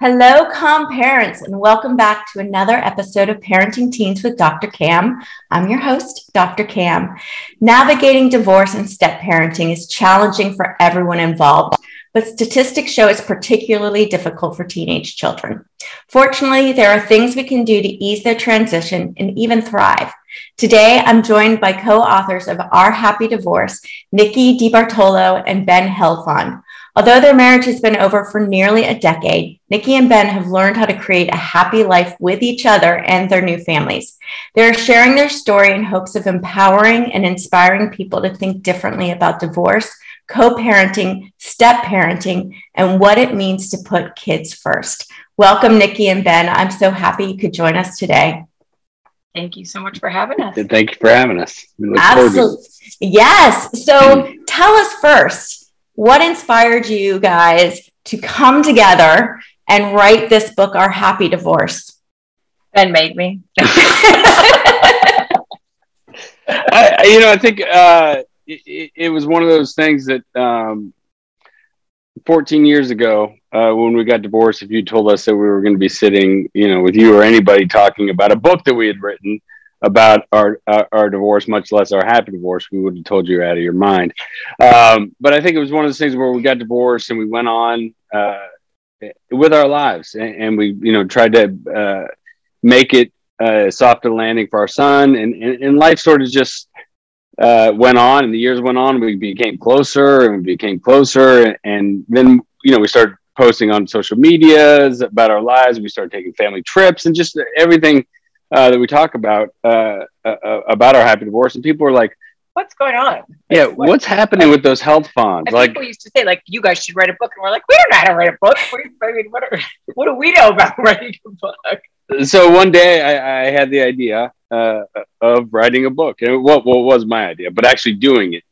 Hello, calm parents, and welcome back to another episode of Parenting Teens with Dr. Cam. I'm your host, Dr. Cam. Navigating divorce and step parenting is challenging for everyone involved, but statistics show it's particularly difficult for teenage children. Fortunately, there are things we can do to ease their transition and even thrive. Today, I'm joined by co authors of Our Happy Divorce, Nikki DiBartolo and Ben Helfand. Although their marriage has been over for nearly a decade, Nikki and Ben have learned how to create a happy life with each other and their new families. They're sharing their story in hopes of empowering and inspiring people to think differently about divorce, co parenting, step parenting, and what it means to put kids first. Welcome, Nikki and Ben. I'm so happy you could join us today. Thank you so much for having us. Thank you for having us. Absolutely. Yes. So tell us first what inspired you guys to come together and write this book, Our Happy Divorce? Ben made me. I, you know, I think uh, it, it, was one of those things that um, 14 years ago, uh, when we got divorced, if you told us that we were going to be sitting, you know, with you or anybody talking about a book that we had written, about our, our, our divorce, much less our happy divorce, we would have told you out of your mind. Um, but I think it was one of those things where we got divorced and we went on uh, with our lives, and, and, we you know tried to uh, make it a softer landing for our son, and, and, and life sort of just uh, went on, and the years went on. We became closer, and we became closer, and then you know we started posting on social medias about our lives. We started taking family trips, and just everything uh, that we talk about uh, uh, uh, about our happy divorce, and people are like, "What's going on? Yeah, what, what's happening with those Helfands?" like people used to say, like, "You guys should write a book," and we're like, "We don't know how to write a book. I mean, what, are, what do we know about writing a book?" So one day I, I had the idea uh, of writing a book, and what what was my idea, but actually doing it.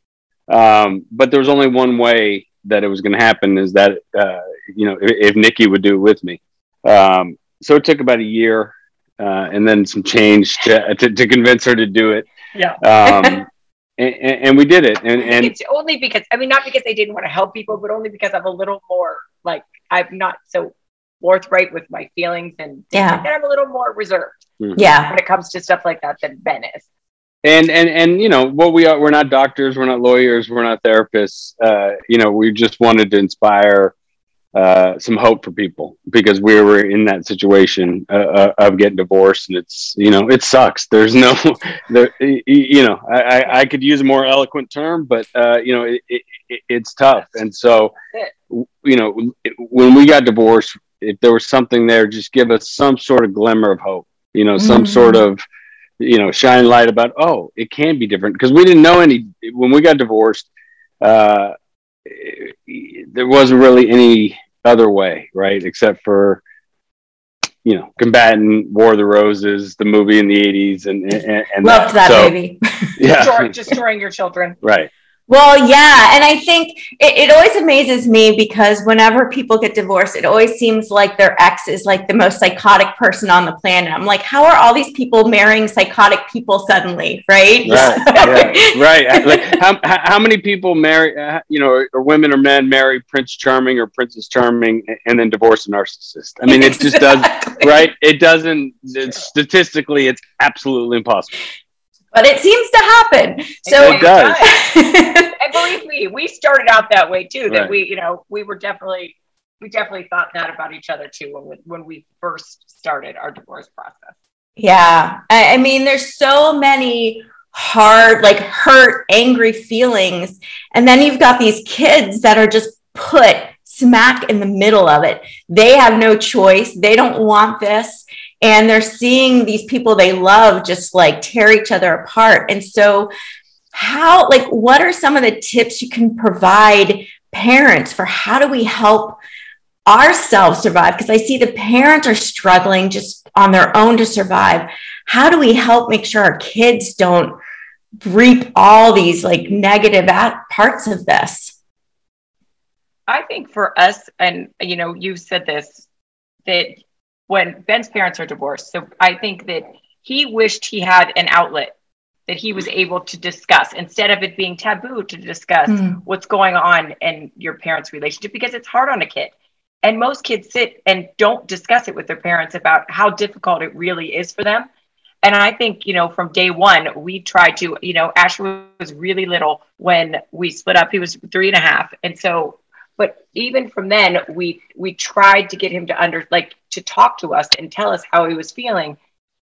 Um, but there was only one way that it was going to happen is that uh, you know if, if Nikki would do it with me. Um, so it took about a year uh, and then some change to, to, to, convince her to do it. Yeah. Um, and, and, we did it. And, and it's only because, I mean, not because they didn't want to help people, but only because I'm a little more like, I'm not so forthright with my feelings and yeah. Like I'm a little more reserved. Mm-hmm. Yeah. When it comes to stuff like that than Ben is. And, and, and, you know, what we are, we're not doctors, we're not lawyers, we're not therapists. Uh, you know, we just wanted to inspire uh, some hope for people because we were in that situation uh, uh, of getting divorced and it's you know it sucks. There's no there you know I, I could use a more eloquent term but uh, you know it, it, it's tough. And so you know when we got divorced if there was something there just give us some sort of glimmer of hope you know some mm-hmm. sort of you know shine light about oh it can be different. Because we didn't know any when we got divorced uh there wasn't really any other way, right? Except for you know, combatant, War of the Roses, the movie in the '80s, and and, and loved that, that so, movie. yeah, destroying your children. Right. Well, yeah. And I think it, it, always amazes me because whenever people get divorced, it always seems like their ex is like the most psychotic person on the planet. I'm like, how are all these people marrying psychotic people suddenly? Right. Right. yeah, right. Like, how, how many people marry, uh, you know, or, women or men marry Prince Charming or Princess Charming and then divorce a narcissist? I mean, it just does, right? It doesn't, it's, statistically, it's absolutely impossible but it seems to happen. So it does. and believe me, we started out that way too. That right. we, you know, we were definitely, we definitely thought that about each other too when we, when we first started our divorce process. Yeah, I, I mean, there's so many hard, like hurt, angry feelings, and then you've got these kids that are just put smack in the middle of it. They have no choice. They don't want this and they're seeing these people they love just like tear each other apart. And so, how, like, what are some of the tips you can provide parents for how do we help ourselves survive? Because I see the parents are struggling just on their own to survive. How do we help make sure our kids don't reap all these like negative parts of this? I think for us, and you know, you've said this that when Ben's parents are divorced, so I think that he wished he had an outlet that he was able to discuss instead of it being taboo to discuss mm. what's going on in your parents' relationship because it's hard on a kid. And most kids sit and don't discuss it with their parents about how difficult it really is for them. And I think, you know, from day one, we tried to, you know, Asher was really little when we split up. He was three and a half. And so, but even from then, we we tried to get him to under like to talk to us and tell us how he was feeling.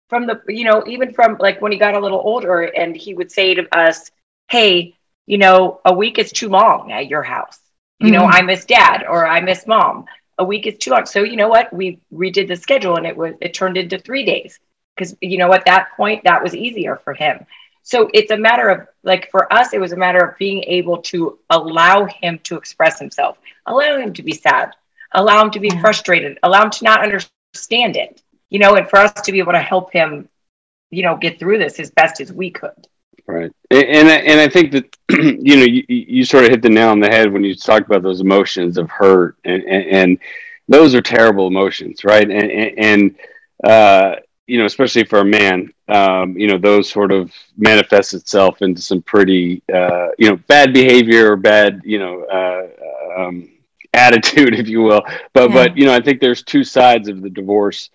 From the you know even from like when he got a little older and he would say to us hey you know a week is too long at your house. You mm-hmm. know i miss dad or i miss mom. A week is too long. So you know what? We redid the schedule and it was it turned into three days. Because you know at that point that was easier for him so it's a matter of like for us it was a matter of being able to allow him to express himself allow him to be sad allow him to be yeah. frustrated allow him to not understand it you know, and for us to be able to help him, you know, get through this as best as we could. Right. And, and, and I think that, you know, you, you sort of hit the nail on the head when you talked about those emotions of hurt and, and, and those are terrible emotions. Right. And, and, uh, you know, especially for a man, um, you know, those sort of manifests itself into some pretty, uh, you know, bad behavior or bad, you know, uh, um, attitude, if you will. But, yeah. but, you know, I think there's two sides of the divorce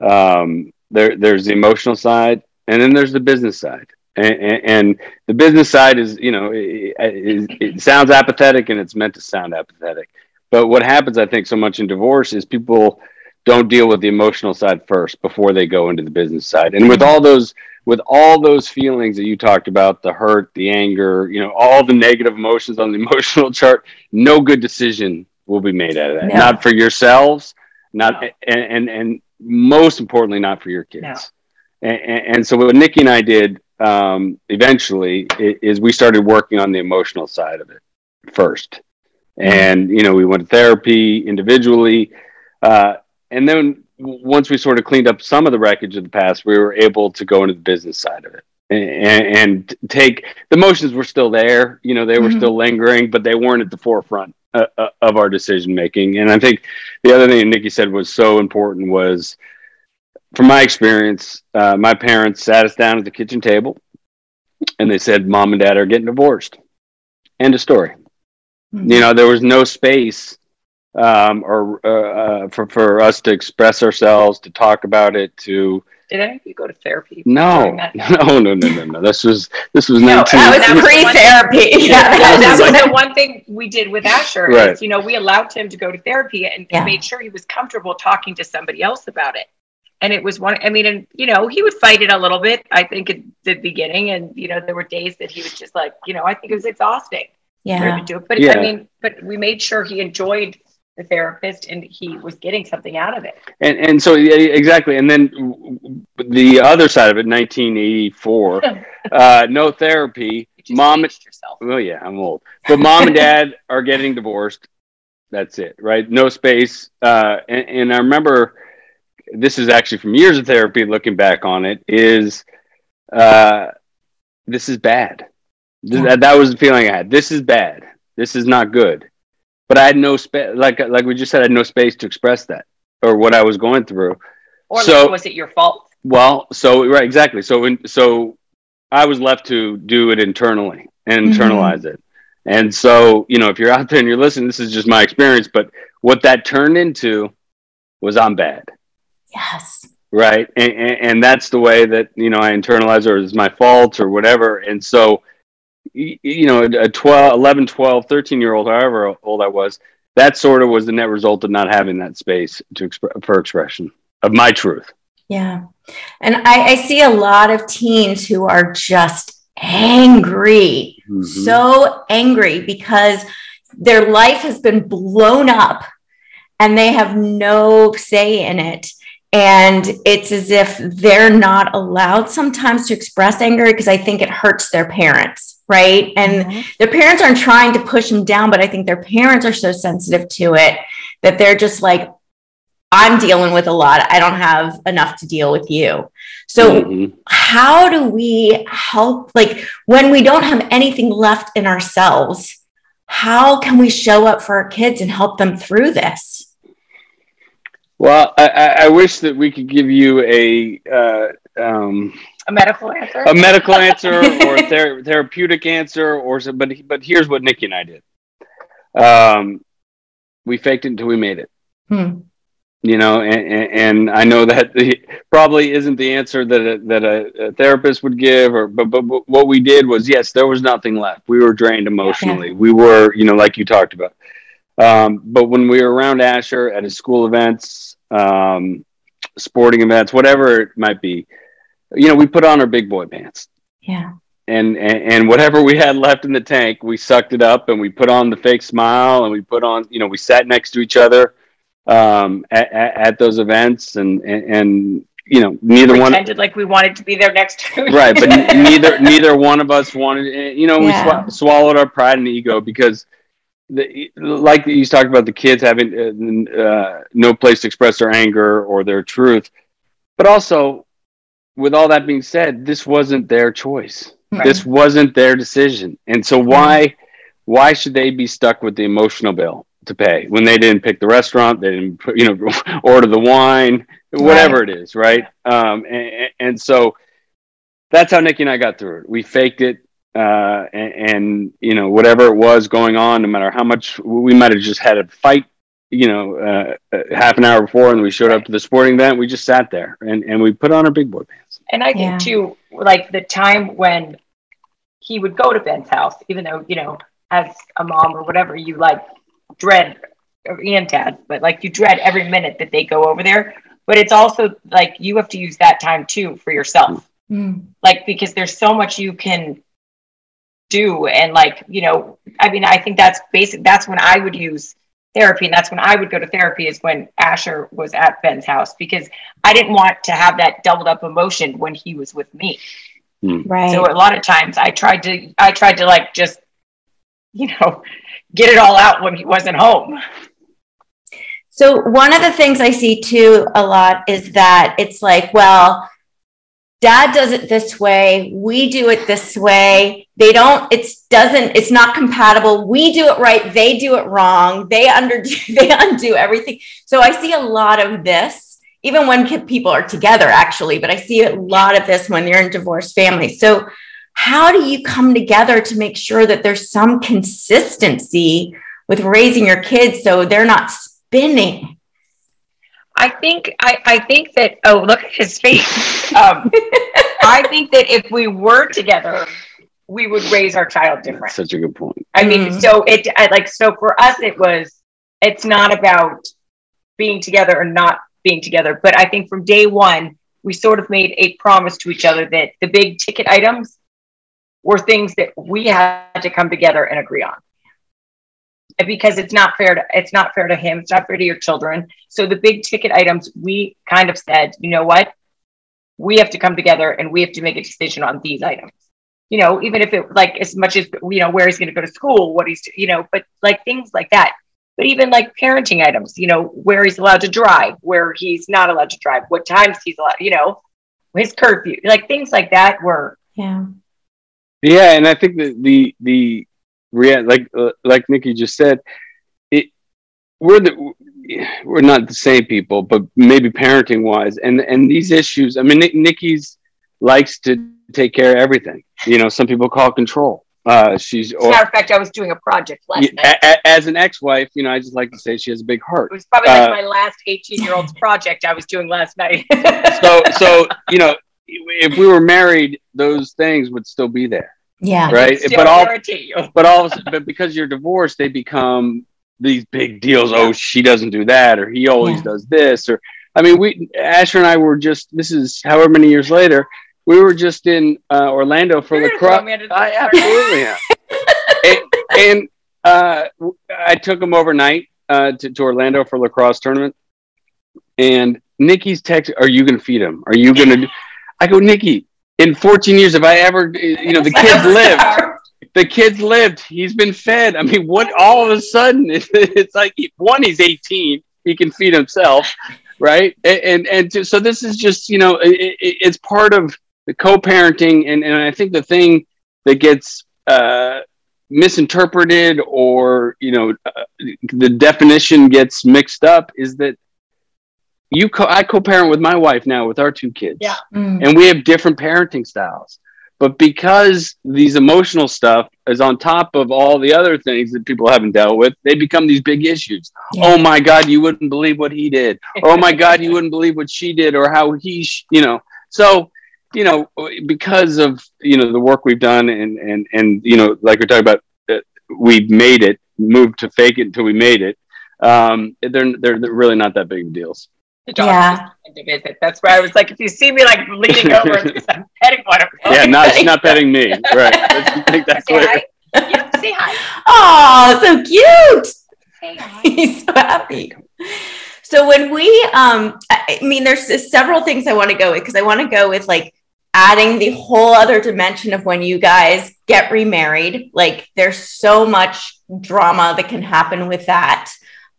um, there, there's the emotional side, and then there's the business side. And, and, and the business side is, you know, it, it, it sounds apathetic, and it's meant to sound apathetic. But what happens, I think, so much in divorce is people don't deal with the emotional side first before they go into the business side. And with all those with all those feelings that you talked about, the hurt, the anger, you know, all the negative emotions on the emotional chart, no good decision will be made out of that. No. Not for yourselves, not no. and, and and most importantly, not for your kids. No. And, and, so what Nikki and I did um, eventually is we started working on the emotional side of it first. And, you know, we went to therapy individually. Uh, and then once we sort of cleaned up some of the wreckage of the past, we were able to go into the business side of it and, and take the emotions were still there. You know, they were mm-hmm. still lingering, but they weren't at the forefront uh, uh, of our decision making. And I think the other thing Nikki said was so important was, from my experience, uh, my parents sat us down at the kitchen table, and they said, "Mom and Dad are getting divorced." End of story. Mm-hmm. You know, there was no space um, or uh, uh, for for us to express ourselves, to talk about it, to did any of you go to therapy? No, no, no, no, no, no. This was this was no, 19. That was pre-therapy. Yeah, that, that was the one thing we did with Asher. Right. Is, you know, we allowed him to go to therapy and yeah. made sure he was comfortable talking to somebody else about it. And it was one. I mean, and you know, he would fight it a little bit. I think at the beginning, and you know, there were days that he was just like, you know, I think it was exhausting. Yeah. To do it. But yeah. I mean, but we made sure he enjoyed the therapist and he was getting something out of it. And and so exactly. And then the other side of it, 1984, uh, no therapy. Mom and yourself. Oh yeah, I'm old. But mom and dad are getting divorced. That's it, right? No space. Uh, and, and I remember this is actually from years of therapy. Looking back on it, is uh, this is bad. That, that was the feeling I had. This is bad. This is not good but I had no space. Like like we just said, I had no space to express that or what I was going through. Or so, like, was it your fault? Well, so right, exactly. So in, so I was left to do it internally and mm-hmm. internalize it. And so you know, if you're out there and you're listening, this is just my experience. But what that turned into was I'm bad. Yes. Right, and, and, and that's the way that you know I internalize, or it's my fault, or whatever. And so you know, a 12, 11, 12, 13 year old, however old I was, that sort of was the net result of not having that space to exp- for expression of my truth. Yeah. And I, I, see a lot of teens who are just angry, mm-hmm. so angry because their life has been blown up and they have no say in it. And it's as if they're not allowed sometimes to express anger because I think it hurts their parents right? And mm-hmm. their parents aren't trying to push them down, but I think their parents are so sensitive to it that they're just like, I'm dealing with a lot. I don't have enough to deal with you. So, mm-hmm. how do we help? Like, when we don't have anything left in ourselves, how can we show up for our kids and help them through this? Well, I, I wish that we could give you a uh, um, a medical answer, a medical answer, or a ther- therapeutic answer, or so, but but here's what Nikki and I did. Um, we faked it until we made it. Hmm. You know, and, and I know that the, probably isn't the answer that a, that a, a, therapist would give, or but, but but what we did was yes, there was nothing left. We were drained emotionally. Yeah. We were, you know, like you talked about. Um, but when we were around Asher at his school events, um, sporting events, whatever it might be, you know, we put on our big boy pants. Yeah. And, and, and whatever we had left in the tank, we sucked it up and we put on the fake smile and we put on, you know, we sat next to each other um, at, at, those events and, and, and you know neither we one pretended like we wanted to be there next to right but neither neither one of us wanted eh, you know yeah. we sw- swallowed our pride and ego because the, like you talked about the kids having uh, uh, no place to express their anger or their truth but also with all that being said this wasn't their choice right. this wasn't their decision and so why why should they be stuck with the emotional bill to pay when they didn't pick the restaurant they didn't you know order the wine whatever right. it is right um, and, and so that's how nikki and i got through it we faked it uh, and, and, you know whatever it was going on, no matter how much we might have just had a fight, you know, uh, half an hour before, and we showed up to the sporting event. We just sat there and and we put on our big boy pants. And I think yeah. too, like the time when he would go to Ben's house, even though you know, as a mom or whatever, you like dread or and dad, but like you dread every minute that they go over there. But it's also like you have to use that time too for yourself. Mm. Like because there's so much you can do and like you know i mean i think that's basic that's when i would use therapy and that's when i would go to therapy is when asher was at ben's house because i didn't want to have that doubled up emotion when he was with me. Hmm. right. So a lot of times i tried to i tried to like just you know get it all out when he wasn't home. So one of the things i see too a lot is that it's like well dad does it this way. We do it this way. They don't it's doesn't it's not compatible. We do it right. They do it wrong. They under they undo everything. So i see a lot of this even when people are together actually but i see a lot of this when you're in divorced families. So how do you come together to make sure that there's some consistency with raising your kids so they're not spinning I think I, I think that oh look at his face. Um, I think that if we were together, we would raise our child different. That's such a good point. I mean, mm-hmm. so it I, like so for us it was it's not about being together or not being together, but I think from day one we sort of made a promise to each other that the big ticket items were things that we had to come together and agree on because it's not fair to it's not fair to him it's not fair to your children. So the big ticket items we kind of said you know what? We have to come together and we have to make a decision on these items. You know even if it like as much as you know where he's going to go to school what he's you know but like things like that. But even like parenting items you know where he's allowed to drive where he's not allowed to drive what times he's allowed you know his curfew like things like that were yeah. Yeah and i think that the the react like uh, like Nikki just said. It we're the we're not the same people, but maybe parenting wise, and and these issues. I mean, Nikki's likes to take care of everything. You know, some people call control. Uh, she's. As a matter of fact, I was doing a project last yeah, night. A, as an ex-wife, you know, I just like to say she has a big heart. It was probably like uh, my last eighteen-year-old's project I was doing last night. so, so you know, if we were married, those things would still be there. Yeah. Right. But all, but all, but because you're divorced, they become these big deals. Oh, she doesn't do that, or he always yeah. does this, or I mean, we Asher and I were just. This is however many years later. We were just in uh, Orlando for the lacrosse. I absolutely am. and, and uh, I took him overnight uh, to, to Orlando for lacrosse tournament. And Nikki's text, "Are you going to feed him? Are you going to?" I go, Nikki, in 14 years, if I ever, you know, the kids lived. The kids lived. He's been fed. I mean, what? All of a sudden, it's, it's like one, he's 18. He can feed himself. right? And and, and so this is just you know it, it, it's part of the co-parenting, and and I think the thing that gets uh, misinterpreted or you know uh, the definition gets mixed up is that you co- I co-parent with my wife now with our two kids. Yeah. Mm. And we have different parenting styles. But because these emotional stuff is on top of all the other things that people haven't dealt with, they become these big issues. Yeah. Oh my God, you wouldn't believe what he did. Oh my God, you wouldn't believe what she did or how he, sh-, you know. So, you know, because of, you know, the work we've done and, and, and, you know, like we're talking about, uh, we've made it, moved to fake it until we made it. Um, they're, they're, they're really not that big of deals. The dog Yeah. to visit. That's where I was like, if you see me like leaning over, and I'm petting one of them. Yeah, not, she's not petting me. Right. Let's make that Say clear. hi. Yeah, say hi. Oh, so cute. Say hi. He's so happy. So when we, um, I I mean, there's several things I want to go with because I want to go with like adding the whole other dimension of when you guys get remarried. Like, there's so much drama that can happen with that.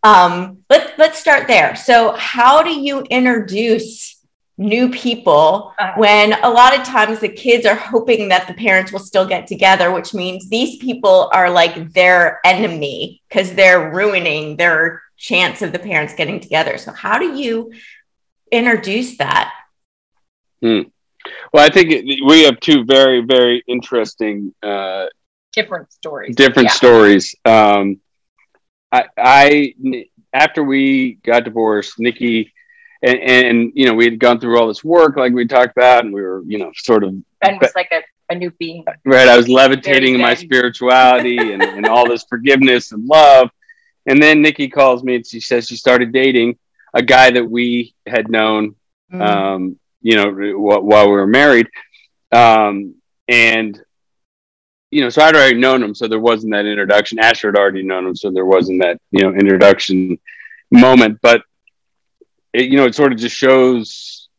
Um, let let's start there. So, how do you introduce new people Uh-huh. when a lot of times the kids are hoping that the parents will still get together, which means these people are like their enemy because they're ruining their chance of the parents getting together. So, how do you introduce that? Well, I think it, we have two very, very interesting, uh, Different stories. different Yeah. stories. Um, I, I, after we got divorced, Nikki, and, and you know, we had gone through all this work, like we talked about, and we were, you know, sort of Ben was like a, a new being. right. I was levitating in my spirituality and, and all this forgiveness and love. And then Nikki calls me and she says she started dating a guy that we had known Mm. um, you know, wh- while we were married. Um, and, you know, so I'd already known him, so there wasn't that introduction. Asher had already known him, so there wasn't that, you know, introduction moment. But, it, you know, it sort of just shows.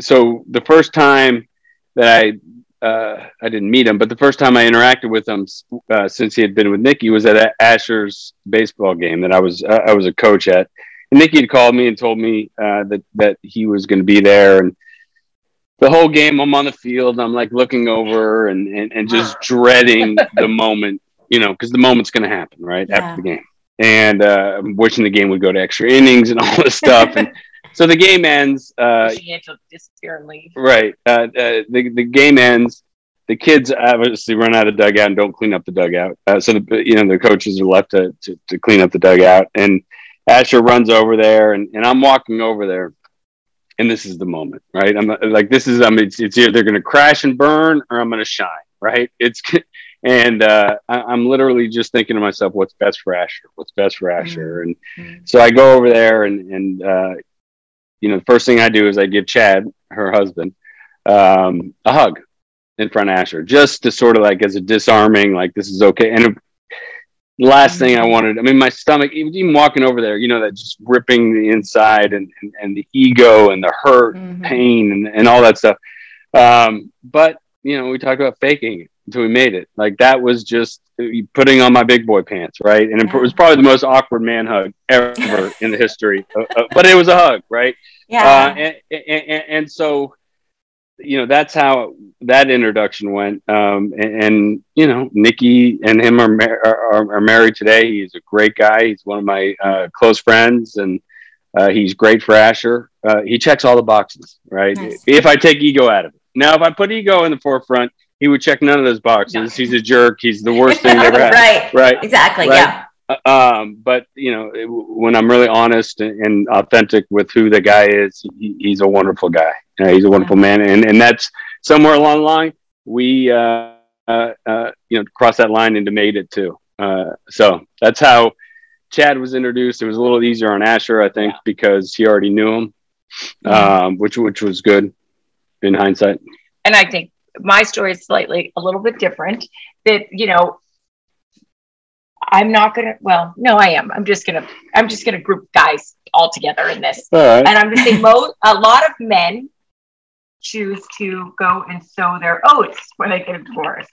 So the first time that I, uh, I didn't meet him, but the first time I interacted with him uh, since he had been with Nikki was at Asher's baseball game that I was uh, I was a coach at. And Nikki had called me and told me uh, that that he was going to be there, and the whole game I'm on the field, I'm like looking over and and, and just dreading the moment, you know, because the moment's going to happen right Yeah. after the game, and uh, I'm wishing the game would go to extra innings and all this stuff, and so the game ends. Uh, she had to disappear. Right. Uh, uh, the the game ends. The kids obviously run out of dugout and don't clean up the dugout. Uh, so the you know the coaches are left to, to, to clean up the dugout, and Asher runs over there, and, and I'm walking over there, and this is the moment, right? I'm like, this is I mean, it's, it's either they're going to crash and burn, or I'm going to shine, right? It's and uh, I, I'm literally just thinking to myself, what's best for Asher? What's best for Asher? And Mm. so I go over there, and and uh, you know, the first thing I do is I give Chad, her husband, um, a hug in front of Asher, just to sort of like as a disarming, like this is okay. And the last thing I wanted, I mean, my stomach, even, walking over there, you know, that just ripping the inside and, and, and the ego and the hurt, Mhm. pain, and, and all that stuff. Um, but you know, we talked about faking it until we made it. Like that was just putting on my big boy pants, right? And it was probably the most awkward man hug ever in the history. Uh, uh, but it was a hug, right? Yeah. Uh, and, and, and so, you know, that's how that introduction went. Um, and, and, you know, Nikki and him are, mar- are, are married today. He's a great guy. He's one of my uh, close friends, and uh, he's great for Asher. Uh, he checks all the boxes, right? Nice. If I take ego out of it. Now, if I put ego in the forefront, he would check none of those boxes. No. He's a jerk. He's the worst thing ever had. right. Right. Exactly. Right. Yeah. Uh, um, but you know, it- when I'm really honest and, and authentic with who the guy is, he, he's a wonderful guy. Uh, he's a wonderful man, and and that's somewhere along the line we uh, uh, uh, you know crossed that line into made it too. Uh, so that's how Chad was introduced. It was a little easier on Asher, I think, because he already knew him, um, which which was good in hindsight. and I think my story is slightly a little bit different. That you know, I'm not gonna. Well, no, I am. I'm just gonna. I'm just gonna group guys all together in this, right. and I'm gonna say most. A lot of men choose to go and sow their oats when they get a divorce.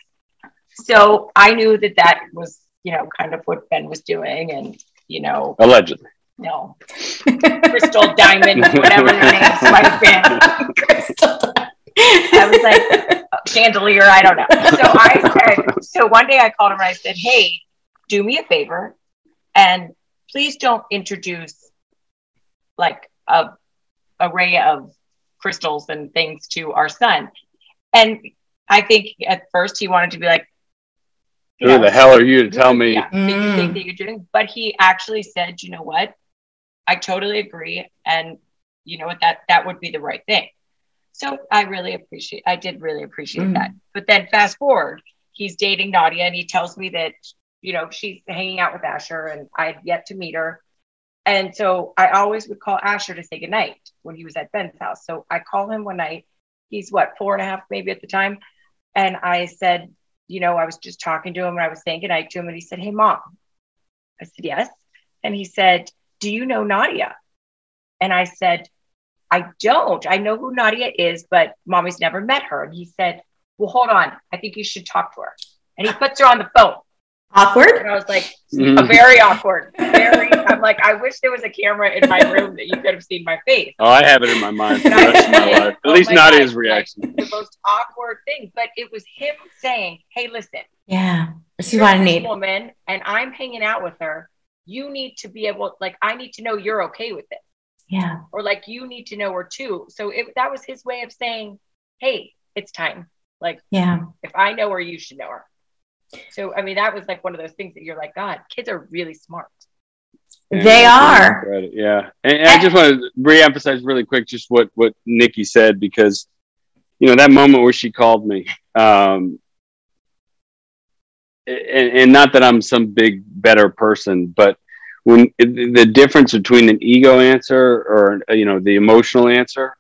So I knew that that was, you know, kind of what Ben was doing, and you know, Allegedly. No. Crystal Diamond, whatever the name might have been. Crystal. I was like, chandelier, I don't know. So I said, so one day I called him and I said, hey, do me a favor and please don't introduce like a array of crystals and things to our son. And I think at first he wanted to be like, Who know, the hell are you to tell me? Yeah, that you think Mm. that you're doing. But he actually said, you know what? I totally agree. And you know what, that that would be the right thing. So I really appreciate I did really appreciate Mm. that. But then fast forward, he's dating Nadia and he tells me that, you know, she's hanging out with Asher and I had yet to meet her. And so I always would call Asher to say goodnight when he was at Ben's house. So I call him one night. He's what, four and a half maybe at the time. And I said, you know, I was just talking to him and I was saying goodnight to him. And he said, Hey, mom. I said, Yes. And he said, Do you know Nadia? And I said, I don't. I know who Nadia is, but mommy's never met her. And he said, Well, hold on. I think you should talk to her. And he puts her on the phone. Awkward. And I was like, Mhm. very awkward. Very, I'm like, I wish there was a camera in my room that you could have seen my face. Oh, I have it in my mind for the rest of my life. At oh least not Nadia's God, reaction. like, the most awkward thing. But it was him saying, Hey, listen, Yeah. This is what I need. woman and I'm hanging out with her. You need to be able, like, I need to know you're okay with it. Yeah. Or like you need to know her too. So it, that was his way of saying, Hey, it's time. Like Yeah. if I know her, you should know her. So I mean, that was like one of those things that you're like, God, kids are really smart. Yeah, They are. Yeah, and, and I just want to reemphasize really quick just what what Nikki said because you know that moment where she called me, um, and, and not that I'm some big better person, but when the difference between an ego answer or you know the emotional answer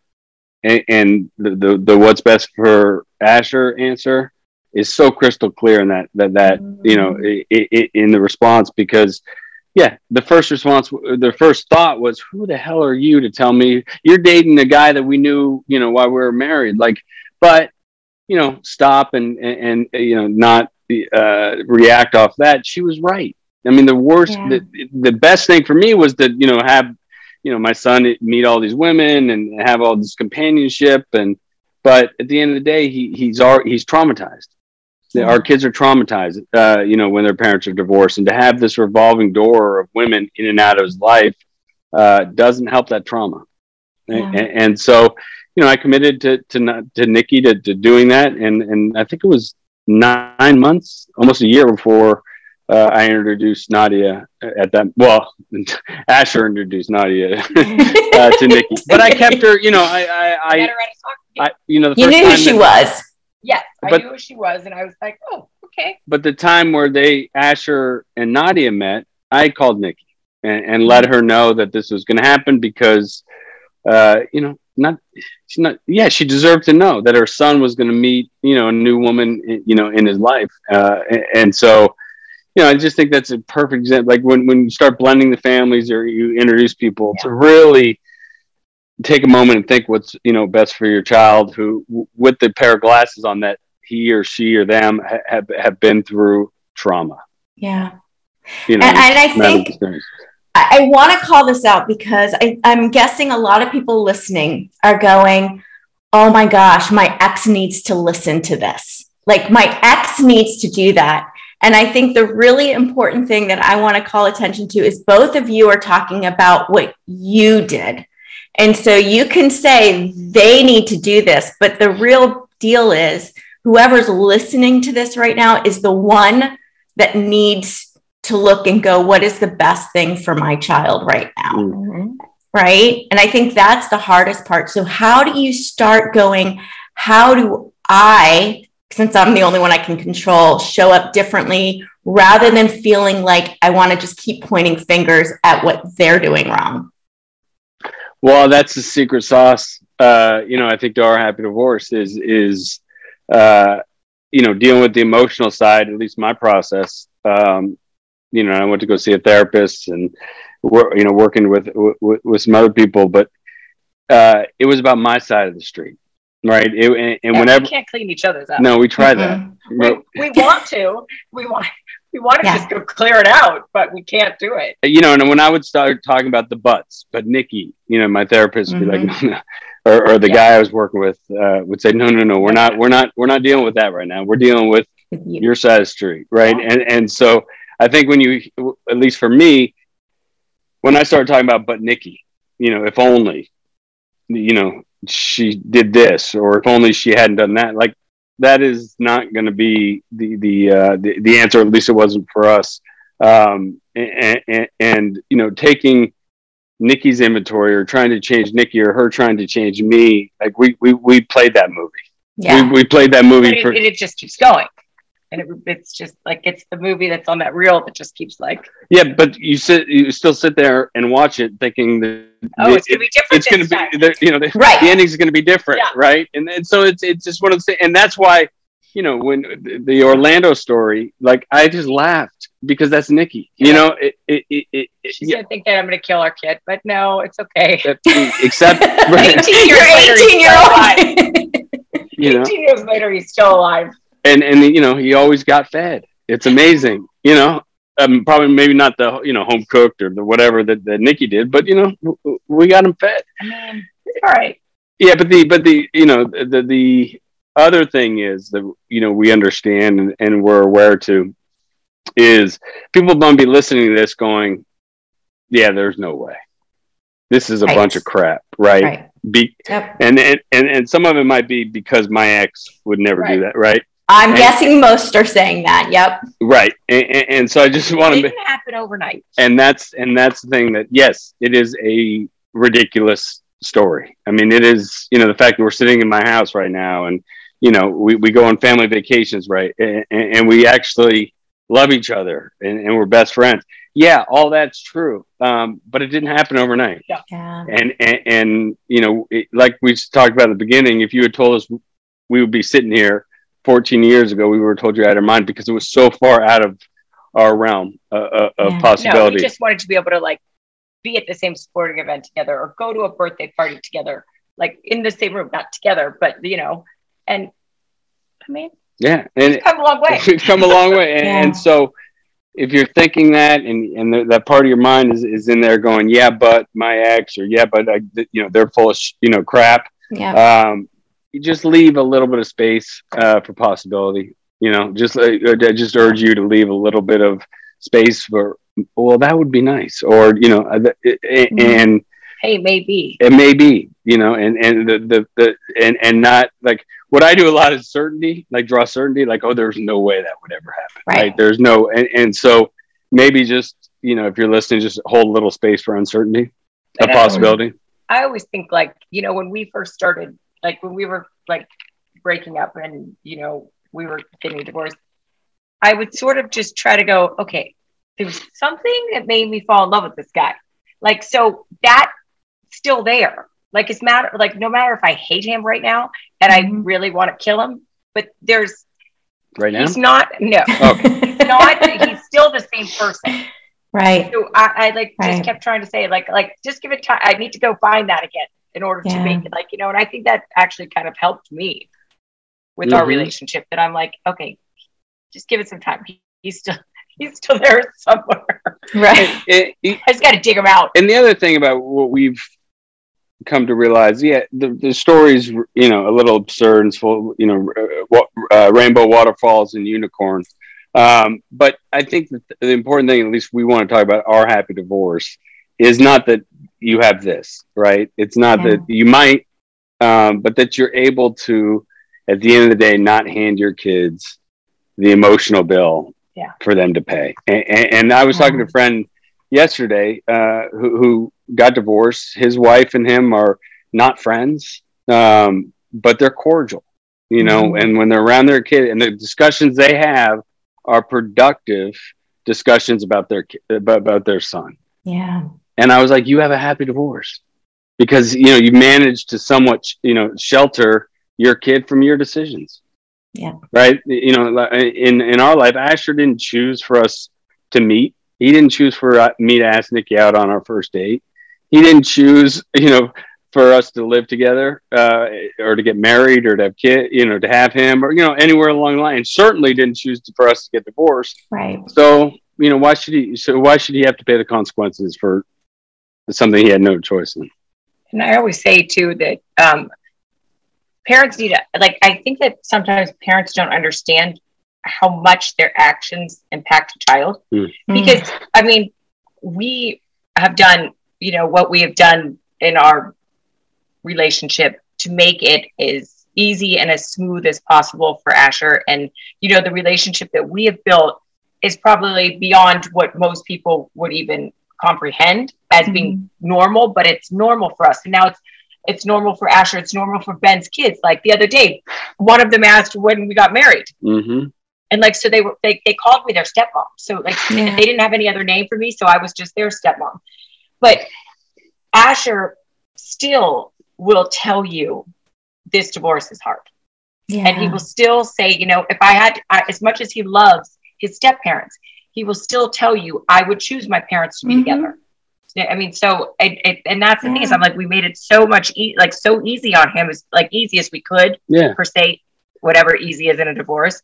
and, and the, the the what's best for Asher answer is so crystal clear in that that that you know i i in the response because yeah the first response the first thought was who the hell are you to tell me? You're dating a guy that we knew you know while we were married. Like but you know stop and and, and you know not uh, react off that. She was right. I mean the worst Yeah. the, the best thing for me was to you know have you know my son meet all these women and have all this companionship. And but at the end of the day he he's already he's traumatized. Our kids are traumatized, uh, you know, when their parents are divorced, and to have this revolving door of women in and out of his life uh, doesn't help that trauma. Yeah. And, and so, you know, I committed to to to Nikki to, to doing that, and and I think it was nine months, almost a year before uh, I introduced Nadia at that. Well, Asher introduced Nadia uh, to Nikki, but I kept her. You know, I I, I I, her at a soccer game. I you know, the You first knew who she that- was. Yes, I knew who she was, and I was like, oh, okay. but the time where they Asher and Nadia met, I called Nikki and, and let her know that this was going to happen because, uh, you know, not she's not. Yeah, she deserved to know that her son was going to meet, you know, a new woman, you know, in his life, uh, and, and so. You know, I just think that's a perfect example. Like when, when you start blending the families or you introduce people it's really take a moment and think what's you know best for your child who w- with the pair of glasses on that he or she or them ha- have have been through trauma Yeah. you know And- and I think- experience. I, I want to call this out because I, I'm guessing a lot of people listening are going, oh my gosh, my ex needs to listen to this. Like my ex needs to do that. And I think the really important thing that I want to call attention to is both of you are talking about what you did. And so you can say they need to do this, but the real deal is whoever's listening to this right now is the one that needs to look and go, what is the best thing for my child right now? Mm. Right. And I think that's the hardest part. So, how do you start going, how do I, since I'm the only one I can control, show up differently rather than feeling like I want to just keep pointing fingers at what they're doing wrong? Well that's the secret sauce uh you know i think to our happy divorce is is uh you know dealing with the emotional side at least my process um you know i went to go see a therapist and you know working with with, with some other people but uh it was about my side of the street right it, and, and Yeah, whenever we can't clean each other's up. no we try that Mhm. we, we want to. We want. We want to Yeah. just go clear it out, but we can't do it. you know, and when I would start talking about the butts, but Nikki, you know, my therapist would be like, no, no. Or, or the Yeah. guy I was working with uh, would say, no, no, no, we're not, we're not, we're not dealing with that right now. We're dealing with With you. your side of the street, right? Yeah. And and so I think when you, at least for me, when I started talking about, but Nikki, you know, if only, you know, she did this, or if only she hadn't done that, like that is not going to be the the, uh, the the answer. At least it wasn't for us. Um, and, and, and you know, taking Nikki's inventory or trying to change Nikki or her trying to change me, like we we we played that movie. Yeah. We, we played that movie it, for it, it just keeps going. And it, it's just like it's the movie that's on that reel that just keeps like, Yeah, but you sit, you still sit there and watch it, thinking that oh, it's it- gonna be different. it's going to time. be, the, you know, the, Right. the ending's going to be different, Yeah. right? And and so it's it's just one of the and that's why, you know, when the, the Orlando story, like I just laughed because that's Nikki, you Yeah. know, it it it, it, it She's yeah, gonna think that I'm gonna kill our kid, but no, it's okay. except 18 You're years later, 18 year old. you know, 18 years later, he's still alive. And and you know, he always got fed. It's amazing, you know. Um, probably maybe not the you know home cooked or the whatever that, that Nikki did, but you know w- we got him fed. I mean, all right. Yeah, but the but the you know the the other thing is that you know we understand and, and we're aware to is people going to be listening to this going, yeah, there's no way. This is a Right. bunch of crap, right? Right. Be, Yep. and, and and and some of it might be because my ex would never do that, right? I'm And- guessing most are saying that. Yep. Right. And, and, and so I just want to It to, didn't happen overnight. and that's and that's the thing that yes, it is a ridiculous story. I mean, it is you know the fact that we're sitting in my house right now, and you know we, we go on family vacations, right, and, and and we actually love each other, and, and we're best friends. Yeah, all that's true, um, but it didn't happen overnight. Yeah. And and, and you know, it, like we talked about at the beginning, if you had told us we would be sitting here 14 years ago, we were told you out of our mind because it was so far out of our realm uh, uh, of Yeah. No, possibility. we just wanted to be able to like be at the same sporting event together or go to a birthday party together, like in the same room, not together, but you know, and I mean, yeah, and we've come a long way. we've come a long way. And, Yeah. and so, if you're thinking that, and and the, that part of your mind is, is in there going, yeah, but my ex, or yeah, but I, you know, they're full of sh- you know crap. Yeah. Um, you just leave a little bit of space uh, for possibility. You know, just uh, I just urge you to leave a little bit of space for. Well, that would be nice, or you know, uh, th- Mm-hmm. and Hey, maybe. it may be you know and and the, the the and and not like what i do a lot is certainty like draw certainty like oh there's no way that would ever happen right, Right. there's no and, and so maybe just you know if you're listening just hold a little space for uncertainty a And possibility I always think like, you know, when we first started, like when we were like breaking up and, you know, we were getting divorced, I would sort of just try to go, okay, there was something that made me fall in love with this guy. Like, so that's still there. Like, it's matter, like, no matter if I hate him right now and I Mhm. really want to kill him, but there's, right now he's not, no, okay not, he's still the same person. right. So I, I like Right. just kept trying to say like like just give it time. I need to go find that again in order Yeah. to make it like you know. And I think that actually kind of helped me with our Mhm. relationship. That I'm like, okay, just give it some time. He's still he's still there somewhere. Right. It- it- I just got to dig him out. and the other thing about what we've come to realize, yeah, the, the story's you know a little absurd and full, you know, uh, uh, rainbow waterfalls and unicorns. Um, but I think that the important thing, at least we want to talk about our happy divorce, is not that you have this, right? It's not Yeah. that you might, um, but that you're able to, at the end of the day, not hand your kids the emotional bill Yeah. for them to pay. And, and, and I was talking to a friend yesterday uh, who, who got divorced. His wife and him are not friends, um, but they're cordial, you know. Mhm. And when they're around their kid, and the discussions they have are productive discussions about their about, about their son. Yeah. And I was like, you have a happy divorce because you know you managed to somewhat you know shelter your kid from your decisions. Yeah. Right. You know, in in our life, Asher didn't choose for us to meet. He didn't choose for uh, me to ask Nikki out on our first date. He didn't choose, you know, for us to live together uh, or to get married or to have kid, you know, to have him or you know anywhere along the line. And certainly didn't choose to, for us to get divorced. Right. So you know why should he? So why should he have to pay the consequences for something he had no choice in? And I always say too that um, parents need to like. I think that sometimes parents don't understand how much their actions impact a child Mm. because I mean we have done you know what we have done in our relationship to make it as easy and as smooth as possible for Asher. And, you know, the relationship that we have built is probably beyond what most people would even comprehend as being normal, but it's normal for us. And now it's it's normal for Asher, it's normal for Ben's kids. Like the other day, one of them asked when we got married. Mm-hmm. And like so they were they, they called me their stepmom. So like Yeah. they didn't have any other name for me, so I was just their stepmom. But Asher still will tell you this divorce is hard. Yeah. And he will still say, you know, if I had, I, as much as he loves his step parents, he will still tell you, I would choose my parents to be Mhm. together. I mean, so, it, it, and that's the thing is, I'm like, we made it so much, e- like, so easy on him, as like easy as we could, Yeah. per se, whatever easy is in a divorce.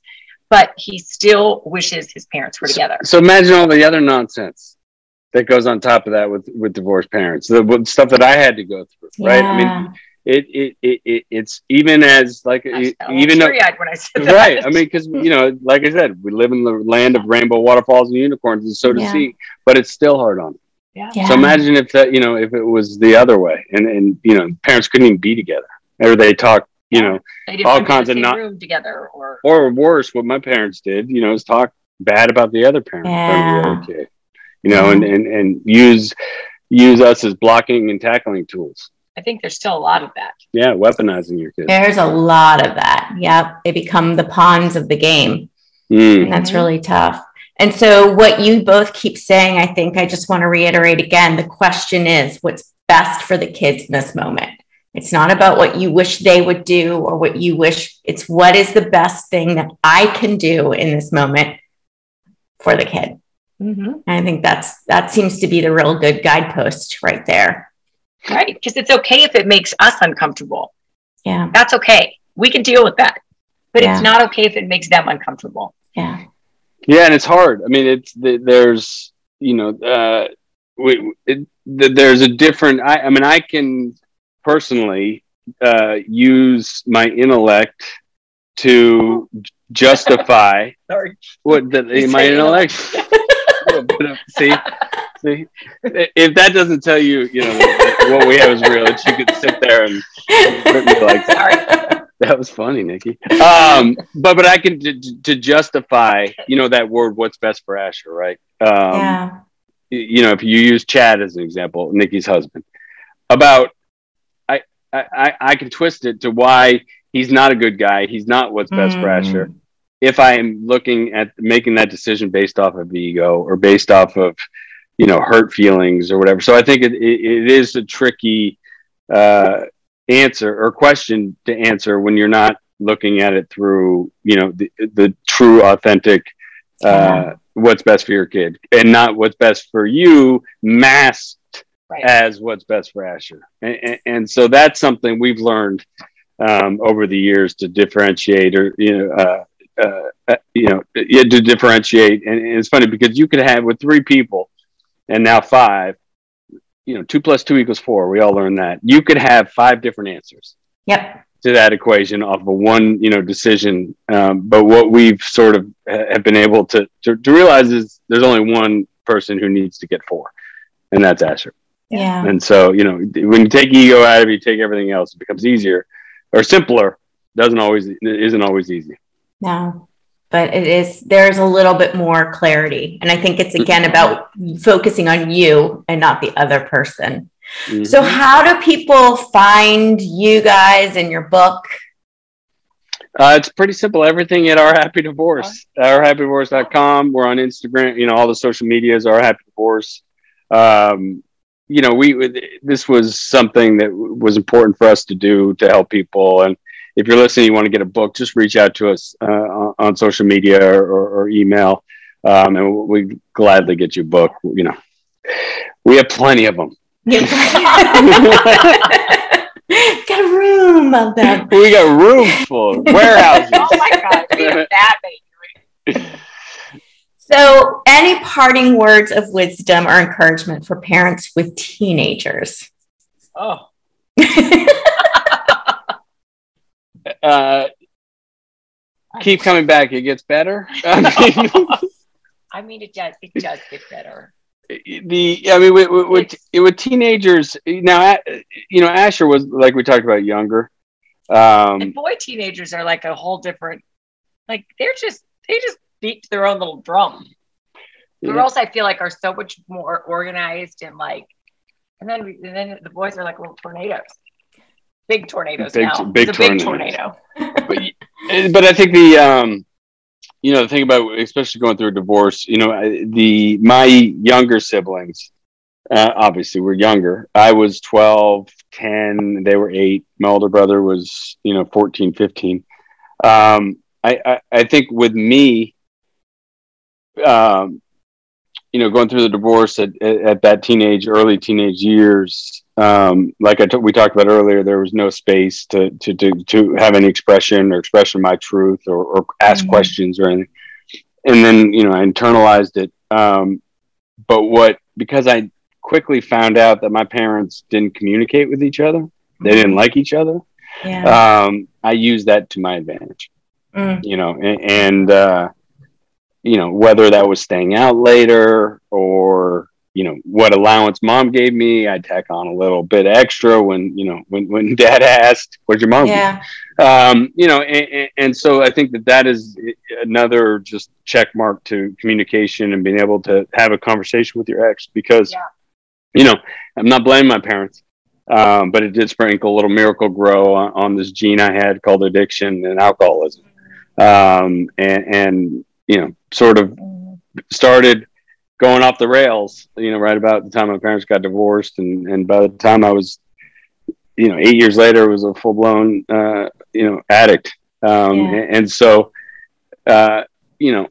But he still wishes his parents were together. So imagine all the other nonsense that goes on top of that with with divorced parents. The stuff that I had to go through, right? I mean, Yeah. It it, it, it it's even as like I even though when I said that. right. I mean, because you know, like I said, we live in the land of rainbow waterfalls and unicorns, and so to Yeah. he. But it's still hard on. Him. yeah. Yeah. So imagine if that, you know, if it was the other way, and and you know, parents couldn't even be together, or they talk, you know, all want to be in kinds of not- room together, or or worse, what my parents did, you know, is talk bad about the other parent, or the Yeah. other kid, you know, and and and use use us as blocking and tackling tools. I think there's still a lot of that. Yeah, weaponizing your kids. There's a lot of that. Yep. They become the pawns of the game. Mm. And that's really tough. And so, what you both keep saying, I think I just want to reiterate again the question is what's best for the kids in this moment? It's not about what you wish they would do or what you wish, it's what is the best thing that I can do in this moment for the kid. Mm-hmm. And I think that's that seems to be the real good guidepost right there. Right. Because it's okay if it makes us uncomfortable. Yeah. That's okay. We can deal with that. But Yeah. it's not okay if it makes them uncomfortable. Yeah. Yeah, and it's hard. I mean, it's there's you know, uh, we, it, there's a different. I, I mean, I can personally uh, use my intellect to justify Sorry. what the, my intellect. see, see, if that doesn't tell you, you know, what we have is real, that you could sit there and me like that. That was funny, Nikki. Um, but but I can to, to justify, you know, that word. What's best for Asher, right? Um, yeah. You know, if you use Chad as an example, Nikki's husband, about I I I- can twist it to why he's not a good guy. He's not what's best for Mm. Asher. If I am looking at making that decision based off of ego or based off of, you know, hurt feelings or whatever. So I think it, it, it is a tricky uh, answer or question to answer when you're not looking at it through, you know, the, the true, authentic, uh, Yeah. what's best for your kid and not what's best for you masked Right. as what's best for Asher. And, and, and so that's something we've learned um, over the years to differentiate or, you know, uh, uh, uh, you know, to differentiate. And, and it's funny because you could have with three people and now five, you know, two plus two equals four. We all learned that. You could have five different answers Yep. to that equation off of one, you know, decision. Um, but what we've sort of have been able to, to to realize is there's only one person who needs to get four, and that's Asher. Yeah. And so, you know, when you take ego out of it, you take everything else, it becomes easier or simpler. Doesn't always isn't always easy. No, but it is, there's a little bit more clarity. And I think it's again about focusing on you and not the other person. Mhm. So, how do people find you guys and your book? Uh, it's pretty simple. Everything at Our Happy Divorce, ourhappydivorce.com. We're on Instagram. You know, all the social medias are Happy Divorce. Um, you know, we this was something that was important for us to do to help people. And if you're listening, you want to get a book, just reach out to us uh, on, on social media or, or, or email, um, and we gladly get you a book. You know, we have plenty of them. got a room of them. we got rooms full, warehouses. oh my god, we have that many. So, any parting words of wisdom or encouragement for parents with teenagers? Oh, Uh, keep coming back. It gets better. I mean, I mean, it does. It does get better. the I mean with, with, with, teenagers now you know Asher was like we talked about younger And um boy, teenagers are like a whole different. Like they're just they just beat their own little drum. Girls, I feel like, are so much more organized and like, and then and then the boys are like little tornadoes, big tornadoes Big- now. big it's a big tornado. but, but I think the um you know the thing about especially going through a divorce you know the my younger siblings uh, obviously were younger I was 12 10 they were 8 my older brother was you know 14 15 um I I, I think with me um you know, going through the divorce at, at that teenage, early teenage years, um, like I t- we talked about earlier, there was no space to, to, to, to have any expression or expression my truth or, or ask Mhm. questions or anything. And then, you know, I internalized it. Um, but what, because I quickly found out that my parents didn't communicate with each other, they didn't like each other. Yeah. Um, I used that to my advantage Mm. you know, and, and uh, you know whether that was staying out later or you know what allowance mom gave me, I'd tack on a little bit extra when you know when when dad asked, "Where's your mom?" Yeah. Um, you know, and, and, and so I think that that is another just check mark to communication and being able to have a conversation with your ex because Yeah. you know I'm not blaming my parents. Um, but it did sprinkle a little Miracle-Gro on, on this gene I had called addiction and alcoholism um, and, and you know sort of started going off the rails you know right about the time my parents got divorced and, and by the time i was you know eight years later was a full-blown uh, you know addict um, Yeah. and, and so uh, you know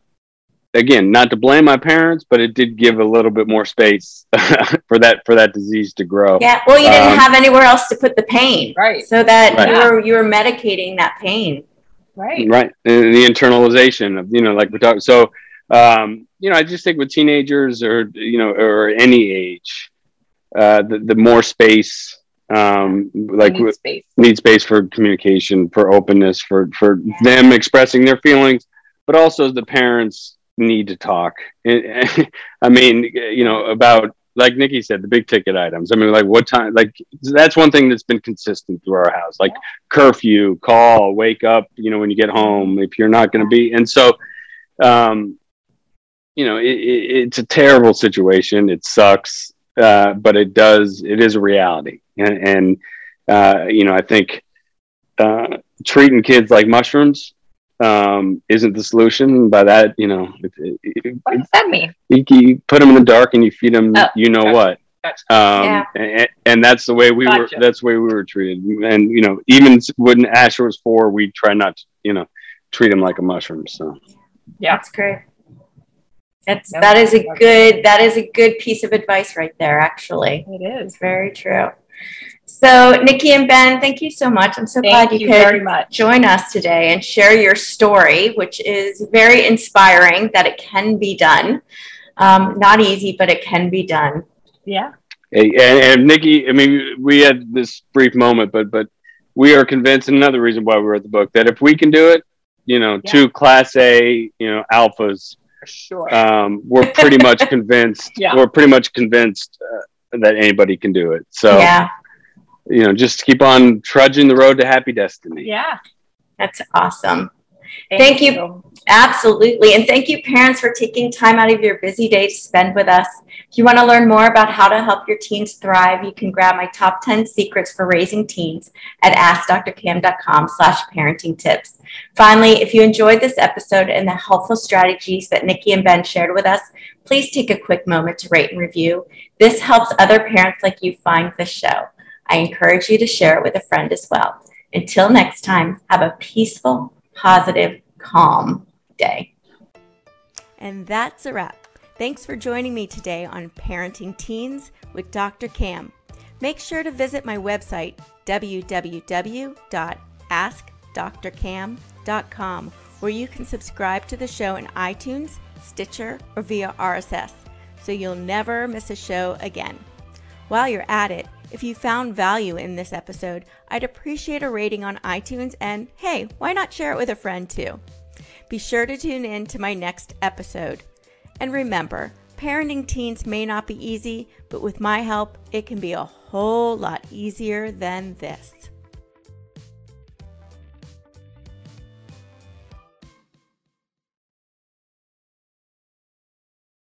again not to blame my parents but it did give a little bit more space for that for that disease to grow Yeah. Well, you didn't Um, have anywhere else to put the pain. Right. So that Right. you were you were medicating that pain. Right. right and the internalization of you know like we're talking so um you know i just think with teenagers or you know or any age uh the, the more space um like need space. need space for communication for openness for for them expressing their feelings but also the parents need to talk. I mean you know about like nikki said the big ticket items. I mean like what time like that's one thing that's been consistent through our house like curfew call wake up you know when you get home if you're not going to be and so um you know it, it, it's a terrible situation it sucks uh, but it does it is a reality and, and uh, you know i think uh, treating kids like mushrooms um, isn't the solution by that you know if, if, What does that mean? you, you put them in the dark and you feed them Oh, you know gotcha. what Gotcha. um, Yeah. and, and that's the way we Gotcha. were that's the way we were treated and you know even when asher was four we try not to you know treat him like a mushroom so Yeah. That's great. That's No, that is a good that is a good piece of advice right there. Actually, It is. it's very true. So, Nikki and Ben, thank you so much. I'm so Thank glad you, you could very much. join us today and share your story, which is very inspiring that it can be done. Um, not easy, but it can be done. Yeah. Hey, and, and Nikki, I mean, we had this brief moment, but but we are convinced. and Another reason why we wrote the book that if we can do it, you know, Yeah. two Class A, you know, alphas, For sure. um, we're pretty much convinced. Yeah. We're pretty much convinced uh, that anybody can do it. So yeah, you know, just keep on trudging the road to happy destiny. yeah. that's awesome. Thank you. Absolutely. And thank you, parents, for taking time out of your busy day to spend with us. If you want to learn more about how to help your teens thrive, you can grab my top 10 secrets for raising teens at askdrcam.com slash parenting tips. Finally, if you enjoyed this episode and the helpful strategies that Nikki and Ben shared with us, please take a quick moment to rate and review. This helps other parents like you find the show. I encourage you to share it with a friend as well. Until next time, have a peaceful, positive, calm day. And that's a wrap. Thanks for joining me today on Parenting Teens with Dr. Cam. Make sure to visit my website, www.askdrcam.com, where you can subscribe to the show in iTunes, Stitcher, or via RSS, so you'll never miss a show again. While you're at it, if you found value in this episode, I'd appreciate a rating on iTunes and hey, why not share it with a friend too? Be sure to tune in to my next episode. And remember, parenting teens may not be easy, but with my help, it can be a whole lot easier than this.